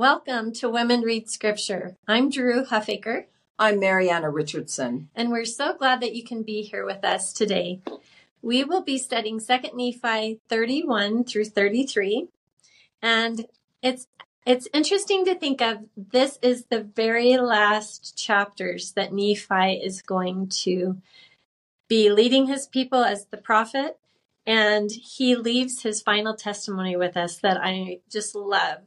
Welcome to Women Read Scripture. I'm Dru Huffaker. I'm Marianna Richardson. And we're so glad that you can be here with us today. We will be studying 2 Nephi 31 through 33. And it's it's interesting to think of this is the very last chapters that Nephi is going to be leading his people as the prophet and he leaves his final testimony with us that I just love.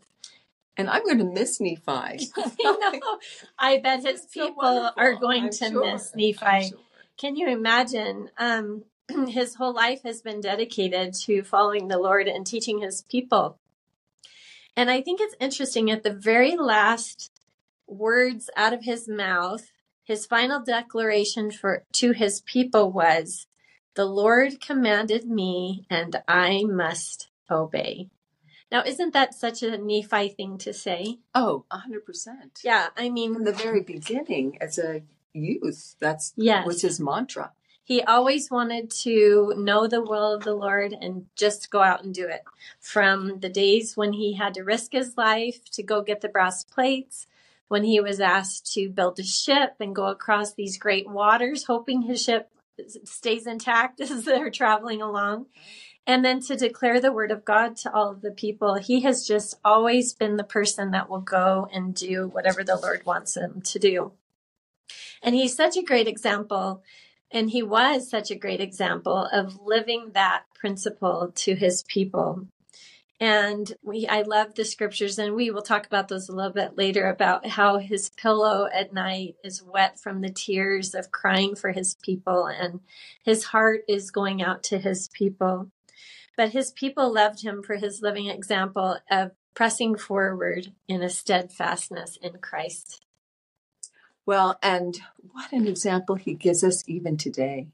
And I'm going to miss Nephi. I know. I bet his people so are going I'm to sure. miss Nephi. Sure. Can you imagine? Um, his whole life has been dedicated to following the Lord and teaching his people. And I think it's interesting at the very last words out of his mouth, his final declaration for to his people was, "The Lord commanded me, and I must obey." Now, isn't that such a Nephi thing to say? Oh, 100%. Yeah, I mean, from the very beginning as a youth, that's yes. was his mantra. He always wanted to know the will of the Lord and just go out and do it. From the days when he had to risk his life to go get the brass plates, when he was asked to build a ship and go across these great waters, hoping his ship stays intact as they're traveling along. And then to declare the word of God to all of the people. He has just always been the person that will go and do whatever the Lord wants him to do. And he's such a great example and he was such a great example of living that principle to his people. And we, I love the scriptures, and we will talk about those a little bit later about how his pillow at night is wet from the tears of crying for his people, and his heart is going out to his people. But his people loved him for his living example of pressing forward in a steadfastness in Christ. Well, and what an example he gives us even today.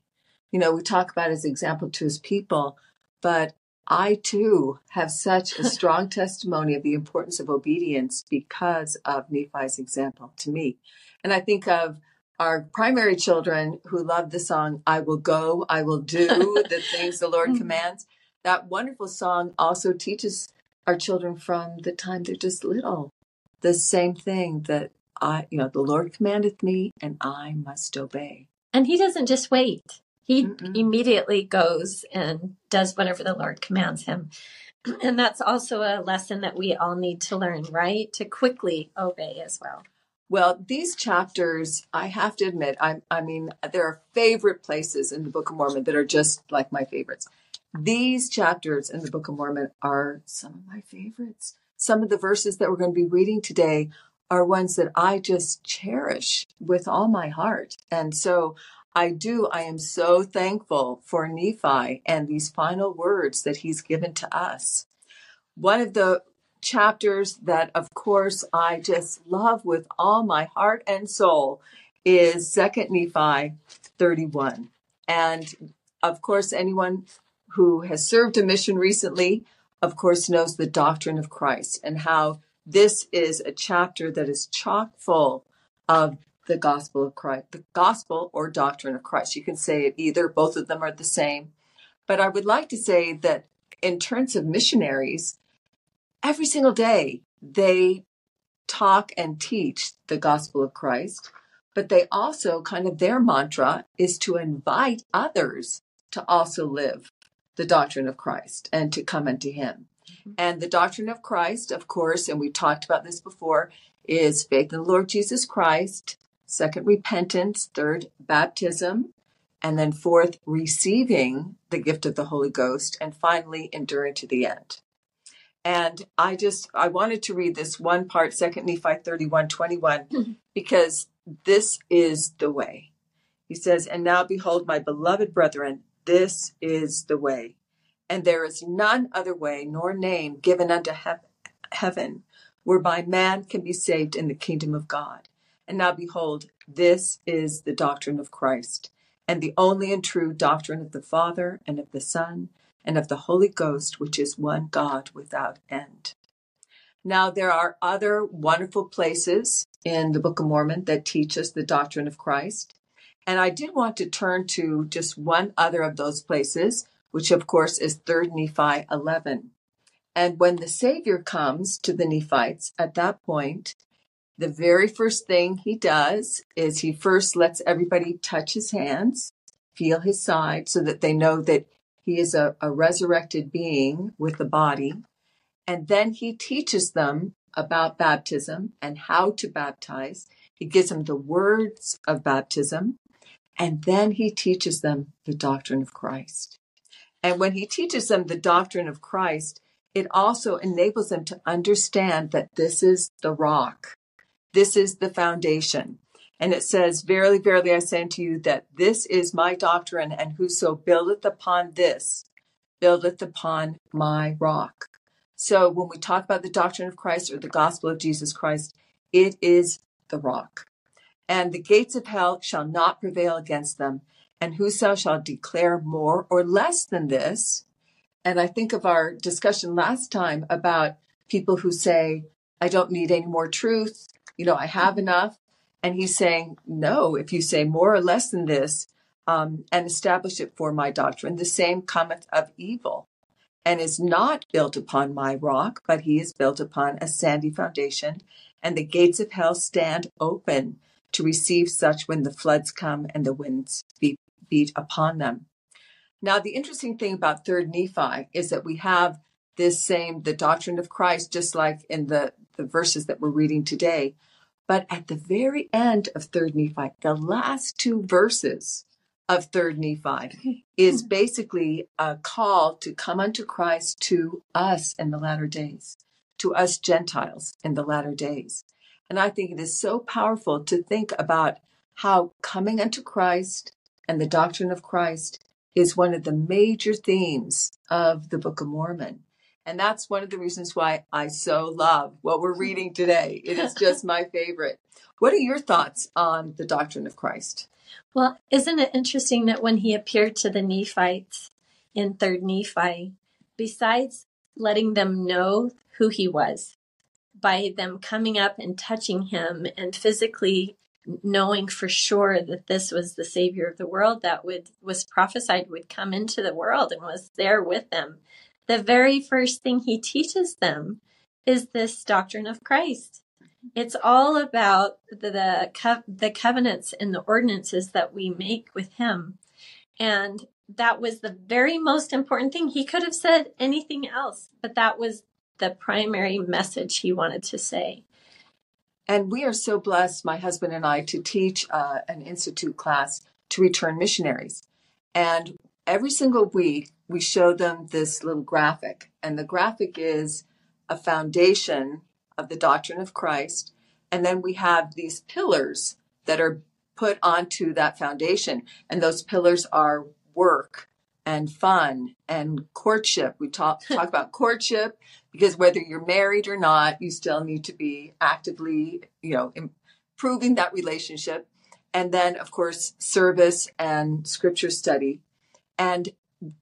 You know, we talk about his example to his people, but I too have such a strong testimony of the importance of obedience because of Nephi's example to me. And I think of our primary children who love the song, I will go, I will do the things the Lord mm-hmm. commands. That wonderful song also teaches our children from the time they're just little the same thing that I, you know, the Lord commandeth me and I must obey. And he doesn't just wait. He Mm-mm. immediately goes and does whatever the Lord commands him. And that's also a lesson that we all need to learn, right? To quickly obey as well. Well, these chapters, I have to admit, I, I mean, there are favorite places in the Book of Mormon that are just like my favorites. These chapters in the Book of Mormon are some of my favorites. Some of the verses that we're going to be reading today are ones that I just cherish with all my heart. And so I do, I am so thankful for Nephi and these final words that he's given to us. One of the chapters that, of course, I just love with all my heart and soul is Second Nephi 31. And of course, anyone who has served a mission recently, of course, knows the doctrine of Christ and how this is a chapter that is chock full of the gospel of Christ, the gospel or doctrine of Christ. You can say it either, both of them are the same. But I would like to say that in terms of missionaries, every single day they talk and teach the gospel of Christ, but they also kind of their mantra is to invite others to also live the doctrine of Christ and to come unto him. Mm-hmm. And the doctrine of Christ, of course, and we talked about this before, is faith in the Lord Jesus Christ, second, repentance, third, baptism, and then fourth, receiving the gift of the Holy Ghost, and finally, enduring to the end. And I just, I wanted to read this one part, Second Nephi 31 21, mm-hmm. because this is the way. He says, And now behold, my beloved brethren, this is the way and there is none other way nor name given unto he- heaven whereby man can be saved in the kingdom of God. And now behold, this is the doctrine of Christ, and the only and true doctrine of the Father and of the Son and of the Holy Ghost, which is one God without end. Now, there are other wonderful places in the Book of Mormon that teach us the doctrine of Christ. And I did want to turn to just one other of those places, which of course is 3rd Nephi 11. And when the Savior comes to the Nephites at that point, the very first thing he does is he first lets everybody touch his hands, feel his side, so that they know that he is a, a resurrected being with a body. And then he teaches them about baptism and how to baptize. He gives them the words of baptism. And then he teaches them the doctrine of Christ. And when he teaches them the doctrine of Christ, it also enables them to understand that this is the rock. This is the foundation. And it says, Verily, verily, I say unto you that this is my doctrine, and whoso buildeth upon this buildeth upon my rock. So when we talk about the doctrine of Christ or the gospel of Jesus Christ, it is the rock. And the gates of hell shall not prevail against them. And whoso shall declare more or less than this, and I think of our discussion last time about people who say, I don't need any more truth. You know, I have enough. And he's saying, no, if you say more or less than this, um, and establish it for my doctrine, the same cometh of evil, and is not built upon my rock, but he is built upon a sandy foundation, and the gates of hell stand open to receive such when the floods come and the winds beat, beat upon them. Now, the interesting thing about Third Nephi is that we have this same, the doctrine of Christ, just like in the, the verses that we're reading today. But at the very end of Third Nephi, the last two verses of Third Nephi is basically a call to come unto Christ to us in the latter days, to us Gentiles in the latter days. And I think it is so powerful to think about how coming unto Christ and the doctrine of Christ is one of the major themes of the Book of Mormon. And that's one of the reasons why I so love what we're reading today. It is just my favorite. What are your thoughts on the doctrine of Christ? Well, isn't it interesting that when he appeared to the Nephites in 3rd Nephi, besides letting them know who he was, by them coming up and touching him and physically knowing for sure that this was the savior of the world that would was prophesied would come into the world and was there with them. The very first thing he teaches them is this doctrine of Christ. It's all about the the, co- the covenants and the ordinances that we make with him. And that was the very most important thing. He could have said anything else but that was the primary message he wanted to say and we are so blessed, my husband and I, to teach uh, an institute class to return missionaries. And every single week, we show them this little graphic. And the graphic is a foundation of the doctrine of Christ. And then we have these pillars that are put onto that foundation. And those pillars are work and fun and courtship. We talk, talk about courtship because whether you're married or not, you still need to be actively, you know, improving that relationship. And then, of course, service and scripture study. And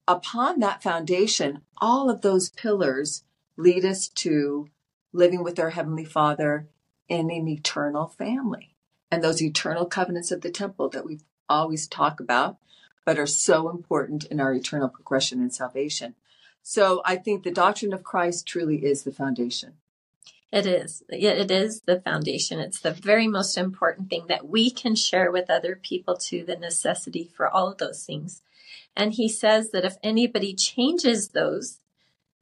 upon that foundation, all of those pillars lead us to living with our Heavenly Father in an eternal family. And those eternal covenants of the temple that we always talk about, but are so important in our eternal progression and salvation. So I think the doctrine of Christ truly is the foundation. It is. It is the foundation. It's the very most important thing that we can share with other people to the necessity for all of those things. And he says that if anybody changes those,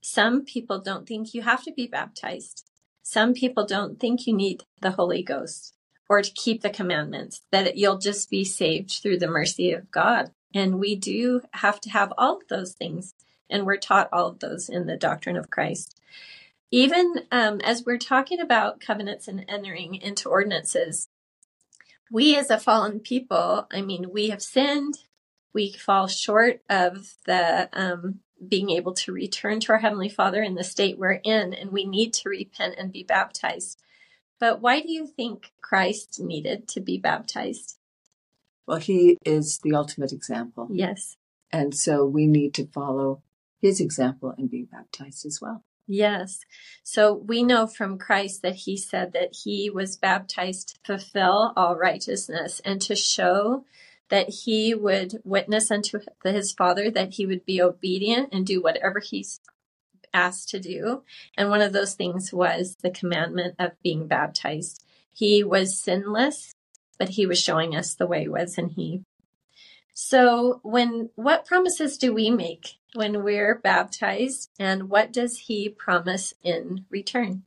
some people don't think you have to be baptized. Some people don't think you need the Holy Ghost or to keep the commandments, that you'll just be saved through the mercy of God. And we do have to have all of those things. And we're taught all of those in the doctrine of Christ. Even um, as we're talking about covenants and entering into ordinances, we as a fallen people, I mean, we have sinned. We fall short of the um, being able to return to our Heavenly Father in the state we're in, and we need to repent and be baptized. But why do you think Christ needed to be baptized? Well, he is the ultimate example. Yes. And so we need to follow his example and be baptized as well. Yes. So we know from Christ that he said that he was baptized to fulfill all righteousness and to show that he would witness unto his father that he would be obedient and do whatever he's asked to do. And one of those things was the commandment of being baptized. He was sinless, but he was showing us the way, wasn't he? So when what promises do we make when we're baptized and what does he promise in return?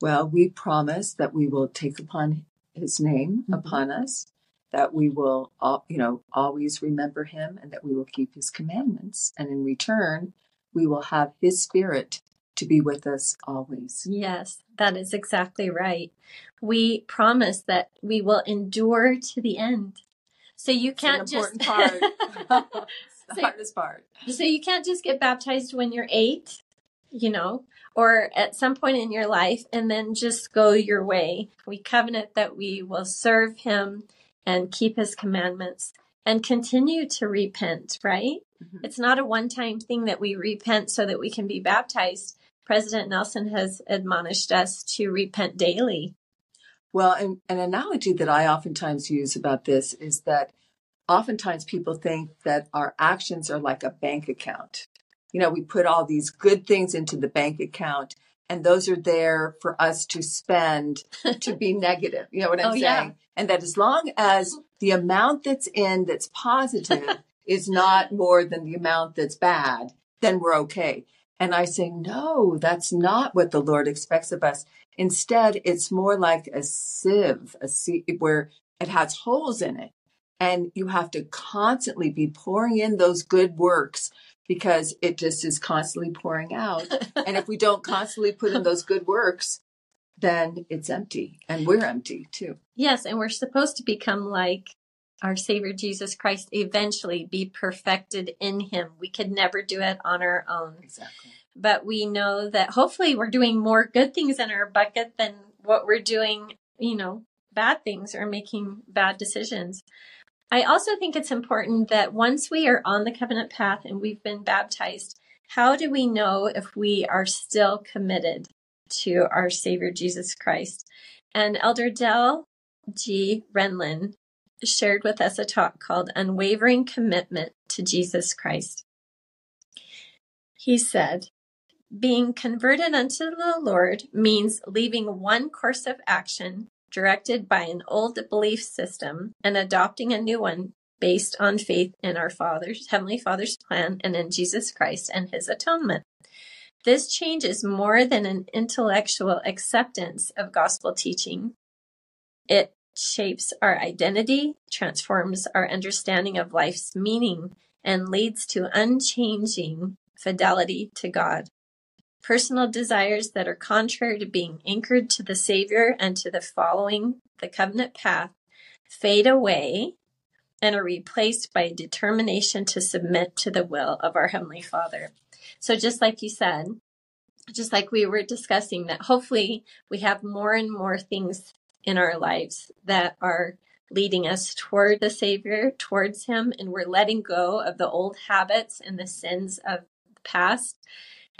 Well, we promise that we will take upon his name mm-hmm. upon us, that we will, you know, always remember him and that we will keep his commandments. And in return, we will have his spirit to be with us always. Yes, that is exactly right. We promise that we will endure to the end. So you can't just part. so, hardest part. So you can't just get baptized when you're eight, you know, or at some point in your life and then just go your way. We covenant that we will serve him and keep his commandments and continue to repent, right? Mm-hmm. It's not a one time thing that we repent so that we can be baptized. President Nelson has admonished us to repent daily. Well, and an analogy that I oftentimes use about this is that oftentimes people think that our actions are like a bank account. You know, we put all these good things into the bank account and those are there for us to spend to be negative. You know what I'm oh, saying? Yeah. And that as long as the amount that's in that's positive is not more than the amount that's bad, then we're okay. And I say, no, that's not what the Lord expects of us. Instead, it's more like a sieve, a sieve where it has holes in it. And you have to constantly be pouring in those good works because it just is constantly pouring out. and if we don't constantly put in those good works, then it's empty and we're empty too. Yes. And we're supposed to become like our Savior Jesus Christ, eventually be perfected in Him. We could never do it on our own. Exactly but we know that hopefully we're doing more good things in our bucket than what we're doing, you know, bad things or making bad decisions. I also think it's important that once we are on the covenant path and we've been baptized, how do we know if we are still committed to our Savior Jesus Christ? And Elder Dale G. Renlund shared with us a talk called Unwavering Commitment to Jesus Christ. He said, being converted unto the Lord means leaving one course of action directed by an old belief system and adopting a new one based on faith in our Father's Heavenly Father's plan and in Jesus Christ and his atonement. This change is more than an intellectual acceptance of gospel teaching. It shapes our identity, transforms our understanding of life's meaning, and leads to unchanging fidelity to God. Personal desires that are contrary to being anchored to the Savior and to the following the covenant path fade away and are replaced by a determination to submit to the will of our Heavenly Father. So, just like you said, just like we were discussing, that hopefully we have more and more things in our lives that are leading us toward the Savior, towards Him, and we're letting go of the old habits and the sins of the past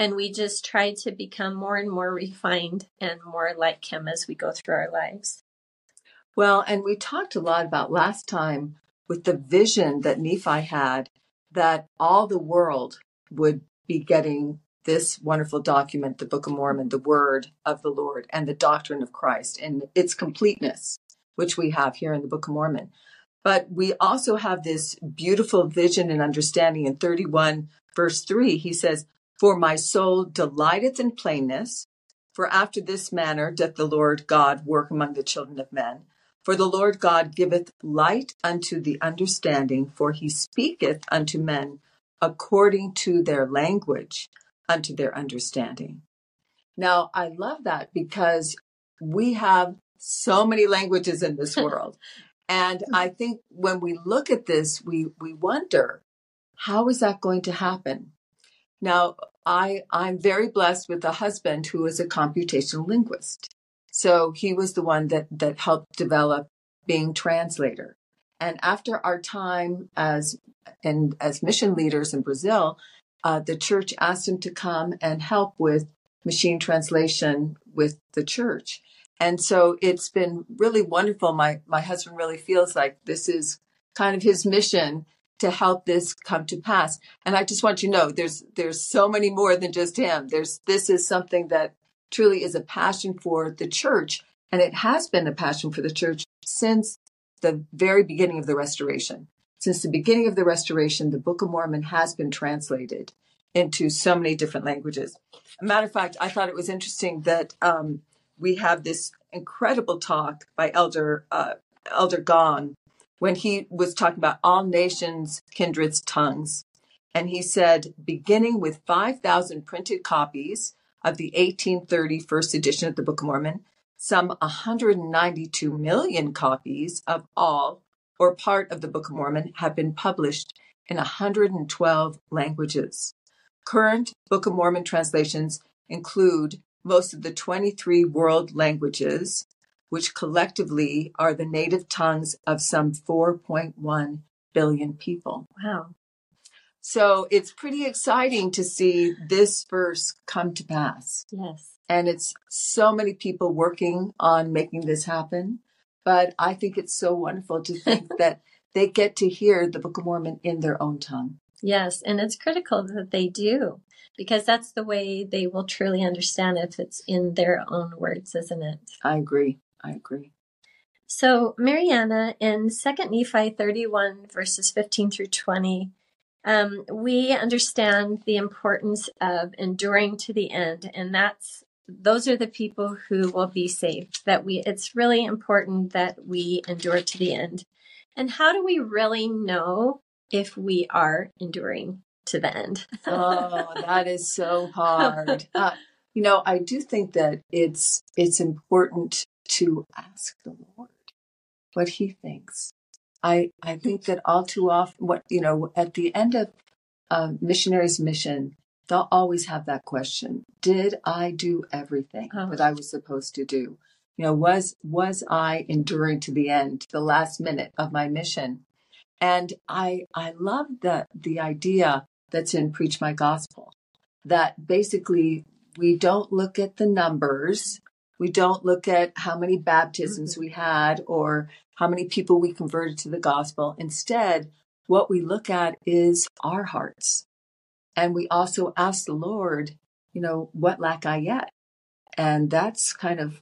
and we just try to become more and more refined and more like him as we go through our lives. Well, and we talked a lot about last time with the vision that Nephi had that all the world would be getting this wonderful document, the Book of Mormon, the Word of the Lord, and the doctrine of Christ and its completeness, which we have here in the Book of Mormon. But we also have this beautiful vision and understanding in 31, verse 3. He says, for my soul delighteth in plainness, for after this manner doth the Lord God work among the children of men. For the Lord God giveth light unto the understanding, for he speaketh unto men according to their language, unto their understanding. Now, I love that because we have so many languages in this world. and I hmm. think when we look at this, we, we wonder, how is that going to happen? Now, I, I'm very blessed with a husband who is a computational linguist. So he was the one that, that helped develop Bing Translator. And after our time as and as mission leaders in Brazil, uh, the church asked him to come and help with machine translation with the church. And so it's been really wonderful. My my husband really feels like this is kind of his mission to help this come to pass. And I just want you to know there's there's so many more than just him. There's this is something that truly is a passion for the church and it has been a passion for the church since the very beginning of the restoration. Since the beginning of the restoration, the Book of Mormon has been translated into so many different languages. A matter of fact, I thought it was interesting that um, we have this incredible talk by Elder uh, Elder Gong when he was talking about all nations, kindreds, tongues. And he said, beginning with 5,000 printed copies of the 1830 first edition of the Book of Mormon, some 192 million copies of all or part of the Book of Mormon have been published in 112 languages. Current Book of Mormon translations include most of the 23 world languages, which collectively are the native tongues of some 4.1 billion people. Wow. So it's pretty exciting to see this verse come to pass. Yes. And it's so many people working on making this happen. But I think it's so wonderful to think that they get to hear the Book of Mormon in their own tongue. Yes. And it's critical that they do because that's the way they will truly understand if it's in their own words, isn't it? I agree. I agree. So, Marianna, in 2 Nephi 31, verses 15 through 20, um, we understand the importance of enduring to the end, and that's those are the people who will be saved. That we, it's really important that we endure to the end. And how do we really know if we are enduring to the end? oh, that is so hard. Uh, you know, I do think that it's it's important to ask the Lord what He thinks. I I think that all too often, what you know, at the end of a missionary's mission, they'll always have that question: Did I do everything oh. that I was supposed to do? You know, was was I enduring to the end, the last minute of my mission? And I I love the the idea that's in Preach My Gospel that basically we don't look at the numbers we don't look at how many baptisms we had or how many people we converted to the gospel. Instead, what we look at is our hearts. And we also ask the Lord, you know, what lack I yet? And that's kind of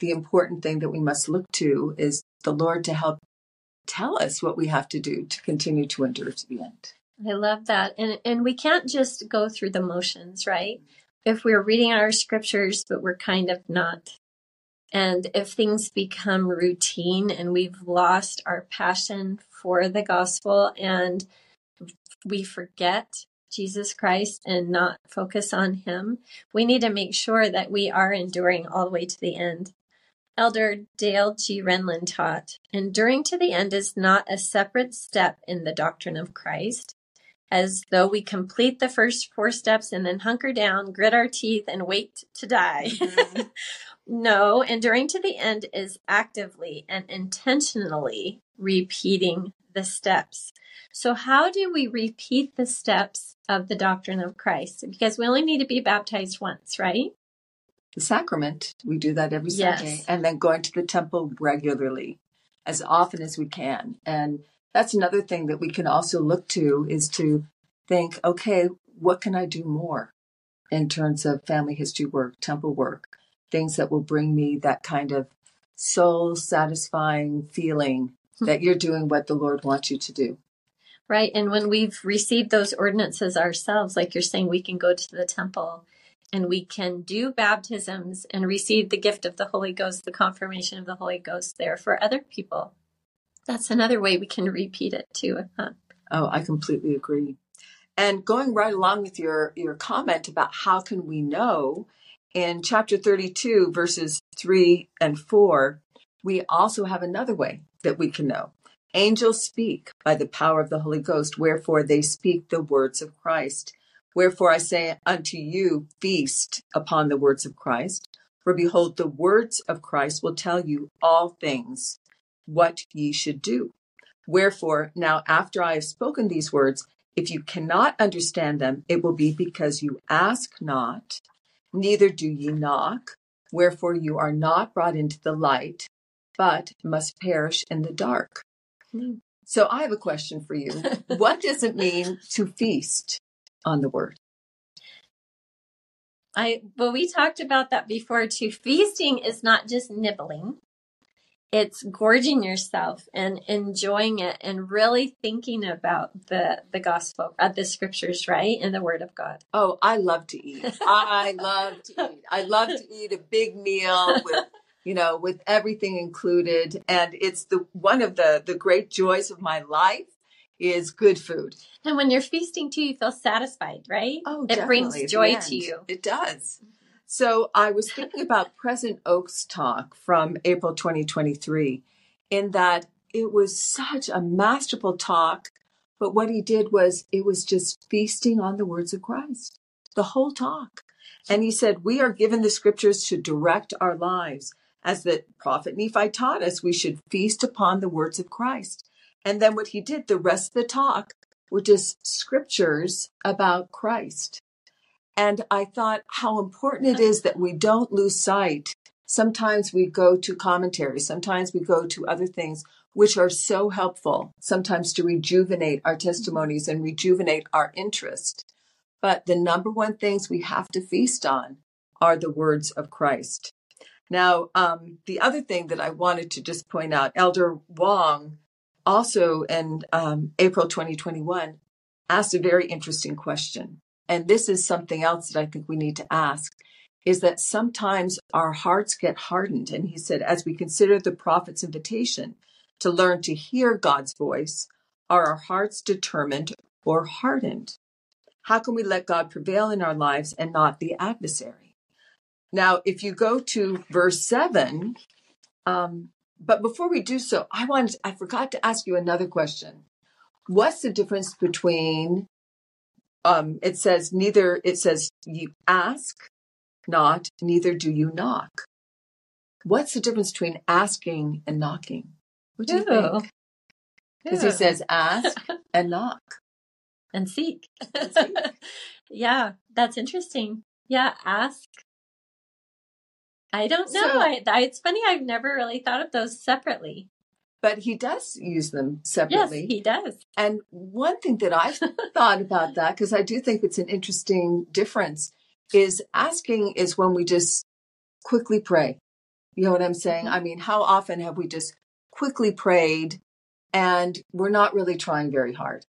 the important thing that we must look to is the Lord to help tell us what we have to do to continue to endure to the end. I love that. And and we can't just go through the motions, right? if we're reading our scriptures, but we're kind of not. And if things become routine and we've lost our passion for the gospel and we forget Jesus Christ and not focus on Him, we need to make sure that we are enduring all the way to the end. Elder Dale G. Renlund taught, enduring to the end is not a separate step in the doctrine of Christ as though we complete the first four steps and then hunker down, grit our teeth, and wait to die. Mm-hmm. no, enduring to the end is actively and intentionally repeating the steps. So, how do we repeat the steps of the doctrine of Christ? Because we only need to be baptized once, right? The sacrament, we do that every Sunday, and then going to the temple regularly, as often as we can. And that's another thing that we can also look to is to think, okay, what can I do more in terms of family history work, temple work, things that will bring me that kind of soul satisfying feeling. That you're doing what the Lord wants you to do. Right. And when we've received those ordinances ourselves, like you're saying, we can go to the temple and we can do baptisms and receive the gift of the Holy Ghost, the confirmation of the Holy Ghost there for other people. That's another way we can repeat it too. Huh? Oh, I completely agree. And going right along with your, your comment about how can we know, in chapter 32, verses 3 and 4, we also have another way that we can know. Angels speak by the power of the Holy Ghost, wherefore they speak the words of Christ. Wherefore I say unto you, feast upon the words of Christ. For behold, the words of Christ will tell you all things what ye should do. Wherefore, now after I have spoken these words, if you cannot understand them, it will be because you ask not, neither do ye knock. Wherefore you are not brought into the light, but must perish in the dark. So I have a question for you. what does it mean to feast on the word? I well, we talked about that before too. Feasting is not just nibbling. It's gorging yourself and enjoying it and really thinking about the the gospel, uh, the scriptures, right? And the word of God. Oh, I love to eat. I love to eat. I love to eat a big meal with you know, with everything included. And it's the one of the the great joys of my life is good food. And when you're feasting too, you feel satisfied, right? Oh, it brings joy to you. It does. Mm-hmm. So I was thinking about President Oaks' talk from April 2023 in that it was such a masterful talk. But what he did was it was just feasting on the words of Christ, the whole talk. And he said, We are given the scriptures to direct our lives. As the prophet Nephi taught us, we should feast upon the words of Christ. And then what he did, the rest of the talk were just scriptures about Christ. And I thought how important it is that we don't lose sight. Sometimes we go to commentary, sometimes we go to other things which are so helpful, sometimes to rejuvenate our testimonies and rejuvenate our interest. But the number one things we have to feast on are the words of Christ. Now, um, the other thing that I wanted to just point out, Elder Wong also in um, April 2021 asked a very interesting question. And this is something else that I think we need to ask is that sometimes our hearts get hardened. And he said, as we consider the prophet's invitation to learn to hear God's voice, are our hearts determined or hardened? How can we let God prevail in our lives and not the adversary? Now, if you go to verse 7, um, but before we do so, I wanted, I forgot to ask you another question. What's the difference between, um, it says neither, it says you ask not, neither do you knock. What's the difference between asking and knocking? What do you think? Because he says ask and knock. And seek. and seek. yeah, that's interesting. Yeah, ask I don't know. So, I, I, it's funny. I've never really thought of those separately. But he does use them separately. Yes, he does. And one thing that I've thought about that, because I do think it's an interesting difference, is asking is when we just quickly pray. You know what I'm saying? Mm-hmm. I mean, how often have we just quickly prayed and we're not really trying very hard?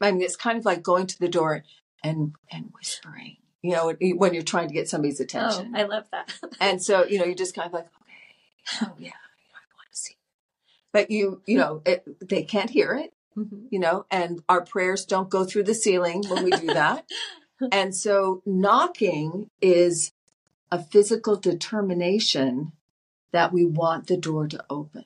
I mean, it's kind of like going to the door and and whispering you know, when you're trying to get somebody's attention. Oh, I love that. and so, you know, you're just kind of like, okay, oh yeah, I want to see. But you, you know, it, they can't hear it, mm-hmm. you know, and our prayers don't go through the ceiling when we do that. and so knocking is a physical determination that we want the door to open.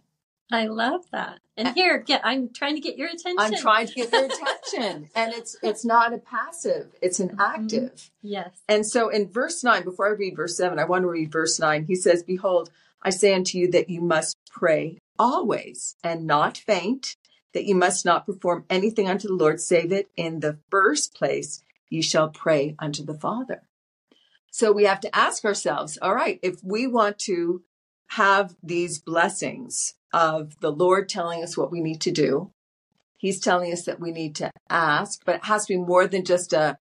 I love that. And here, get I'm trying to get your attention. I'm trying to get your attention. and it's it's not a passive, it's an mm-hmm. active. Yes. And so in verse 9, before I read verse 7, I want to read verse 9. He says, "Behold, I say unto you that you must pray always and not faint, that you must not perform anything unto the Lord save it in the first place ye shall pray unto the Father." So we have to ask ourselves, all right, if we want to have these blessings of the Lord telling us what we need to do. He's telling us that we need to ask, but it has to be more than just a,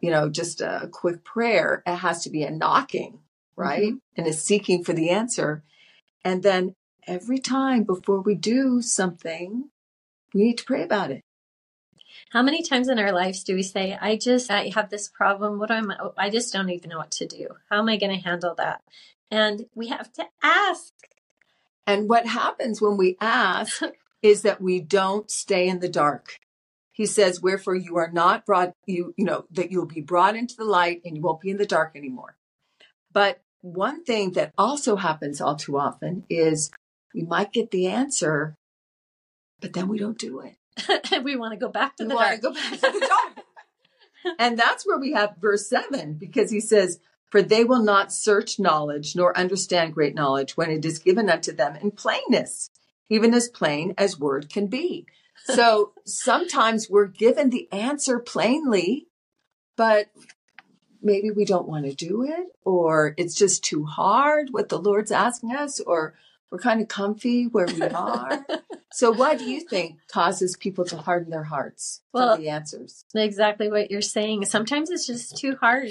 you know, just a quick prayer. It has to be a knocking, right? Mm-hmm. And a seeking for the answer. And then every time before we do something, we need to pray about it. How many times in our lives do we say, I just, I have this problem. What am I, I just don't even know what to do. How am I going to handle that? And we have to ask. And what happens when we ask is that we don't stay in the dark. He says, wherefore you are not brought, you, you know, that you'll be brought into the light and you won't be in the dark anymore. But one thing that also happens all too often is we might get the answer, but then we don't do it. and we want to go back to we the dark. go back to the dark. and that's where we have verse seven, because he says, for they will not search knowledge nor understand great knowledge when it is given unto them in plainness, even as plain as word can be. So sometimes we're given the answer plainly, but maybe we don't want to do it, or it's just too hard what the Lord's asking us, or we're kind of comfy where we are. so, what do you think causes people to harden their hearts Well- the answers? exactly what you're saying. Sometimes it's just too hard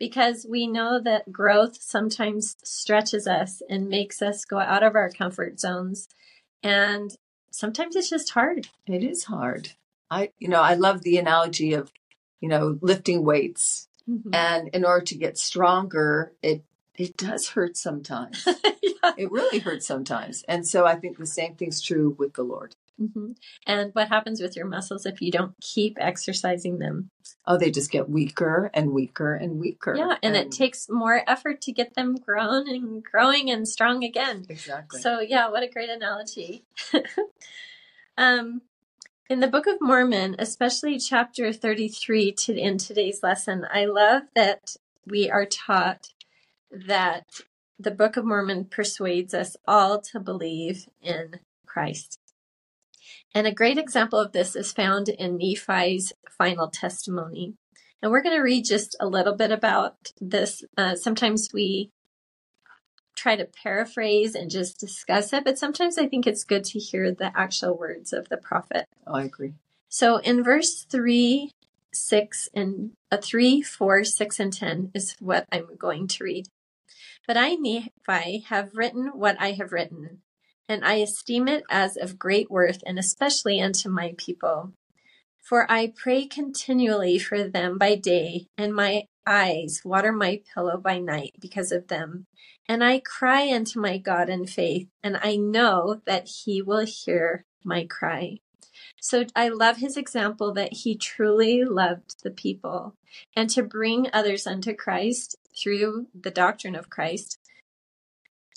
because we know that growth sometimes stretches us and makes us go out of our comfort zones. And sometimes it's just hard. It is hard. I, you know, I love the analogy of, you know, lifting weights. Mhm. And in order to get stronger, it it does hurt sometimes. Yeah. it really hurts sometimes. And so I think the same thing's true with the Lord. Mhm. And what happens with your muscles if you don't keep exercising them? Oh, they just get weaker and weaker and weaker. Yeah, and it takes more effort to get them grown and growing and strong again. exactly. So yeah, what a great analogy. um, in the Book of Mormon, especially chapter 33 to in today's lesson, I love that we are taught that the Book of Mormon persuades us all to believe in Christ. And a great example of this is found in Nephi's final testimony. And we're going to read just a little bit about this. Uh, sometimes we try to paraphrase and just discuss it, but sometimes I think it's good to hear the actual words of the prophet. oh, I agree. So in verse 3, 6, and uh, 3, 4, 6, and 10 is what I'm going to read. But I, Nephi, have written what I have written, and I esteem it as of great worth, and especially unto my people. For I pray continually for them by day, and my eyes water my pillow by night because of them. And I cry unto my God in faith, and I know that he will hear my cry. So I love his example that he truly loved the people and to bring others unto Christ through the doctrine of Christ.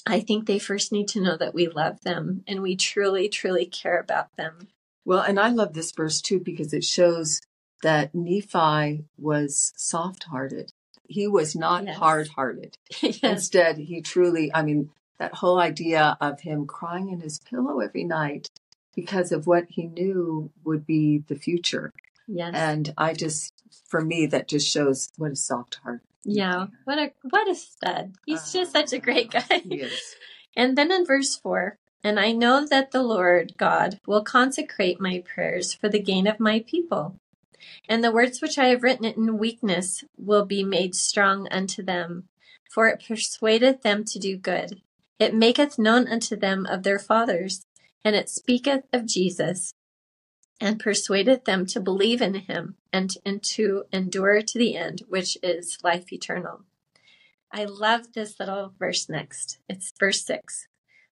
I think they first need to know that we love them and we truly, truly care about them. Well, and I love this verse too because it shows that Nephi was soft hearted. He was not Yes. hard hearted. yes. Instead, he truly, I mean, that whole idea of him crying in his pillow every night because of what he knew would be the future. Yes. And I just, for me, that just shows what a soft heart yeah. What a what a stud. He's just uh, such a great guy. he is. And then in verse 4, and I know that the Lord God will consecrate my prayers for the gain of my people. And the words which I have written in weakness will be made strong unto them, for it persuadeth them to do good. It maketh known unto them of their fathers, and it speaketh of Jesus, and persuaded them to believe in him, and, to endure to the end, which is life eternal. I love this little verse next. It's verse 6.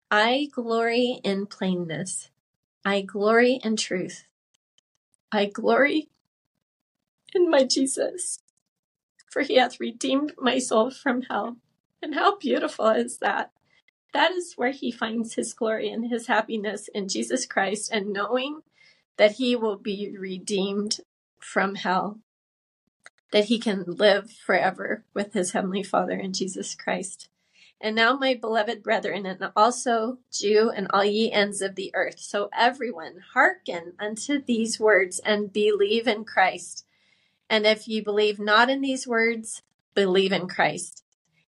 I glory in plainness. I glory in truth. I glory in my Jesus, for he hath redeemed my soul from hell. And how beautiful is that? That is where he finds his glory and his happiness in Jesus Christ and knowing that he will be redeemed from hell, that he can live forever with his heavenly Father in Jesus Christ. And now, my beloved brethren, and also Jew and all ye ends of the earth, so everyone hearken unto these words and believe in Christ. And if ye believe not in these words, believe in Christ.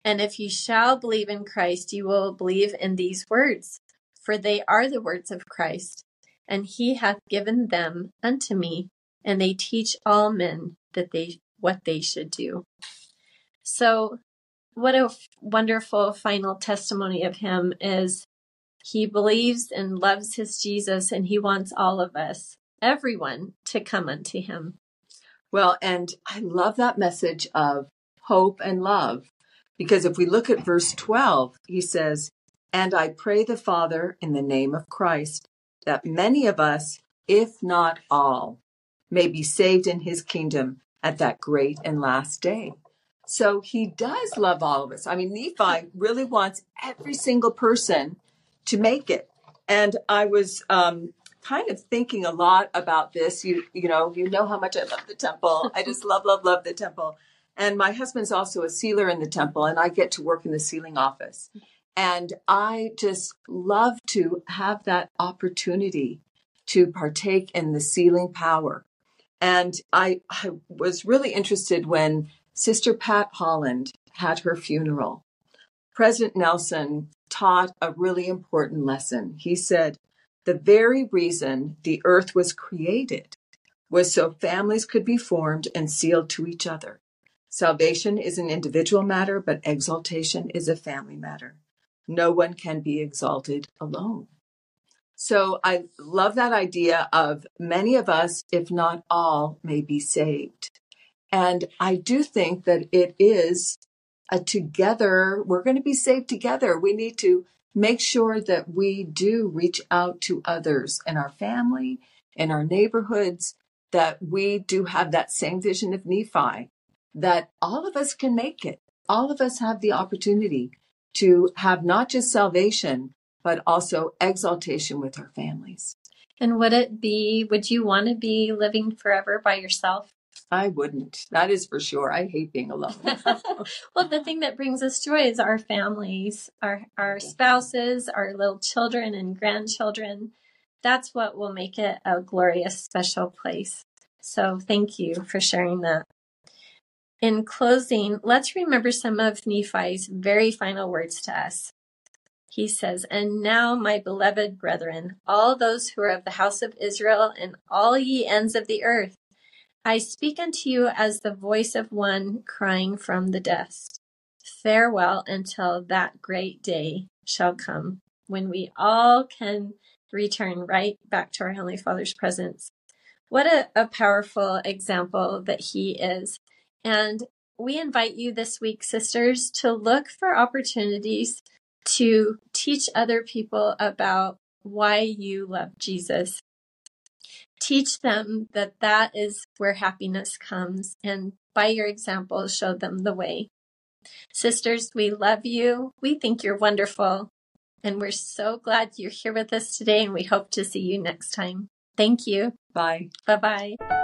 And if ye shall believe in Christ, you will believe in these words, for they are the words of Christ. And he hath given them unto me, and they teach all men that they what they should do. So what a f- wonderful final testimony of him is he believes and loves his Jesus and he wants all of us, everyone, to come unto him. Well, and I love that message of hope and love because if we look at verse 12, he says, And I pray the Father in the name of Christ that many of us, if not all, may be saved in his kingdom at that great and last day. So he does love all of us. I mean, Nephi really wants every single person to make it. And I was um, kind of thinking a lot about this. You you know, you know how much I love the temple. I just love, love, love the temple. And my husband's also a sealer in the temple, and I get to work in the sealing office. And I just love to have that opportunity to partake in the sealing power. And I, I was really interested when Sister Pat Holland had her funeral. President Nelson taught a really important lesson. He said, The very reason the earth was created was so families could be formed and sealed to each other. Salvation is an individual matter, but exaltation is a family matter. No one can be exalted alone. So I love that idea of many of us, if not all, may be saved. And I do think that it is a together, we're going to be saved together. We need to make sure that we do reach out to others in our family, in our neighborhoods, that we do have that same vision of Nephi, that all of us can make it. All of us have the opportunity to have not just salvation, but also exaltation with our families. And would it be, would you want to be living forever by yourself? I wouldn't. That is for sure. I hate being alone. well, the thing that brings us joy is our families, our our spouses, our little children and grandchildren. That's what will make it a glorious, special place. So, thank you for sharing that. In closing, let's remember some of Nephi's very final words to us. He says, And now, my beloved brethren, all those who are of the house of Israel, and all ye ends of the earth, I speak unto you as the voice of one crying from the dust. Farewell until that great day shall come when we all can return right back to our Heavenly Father's presence. What a, a powerful example that He is. And we invite you this week, sisters, to look for opportunities to teach other people about why you love Jesus. Teach them that that is where happiness comes and by your example show them the way. Sisters we love you. We think you're wonderful. And we're so glad you're here with us today and we hope to see you next time. Thank you. Bye. Bye bye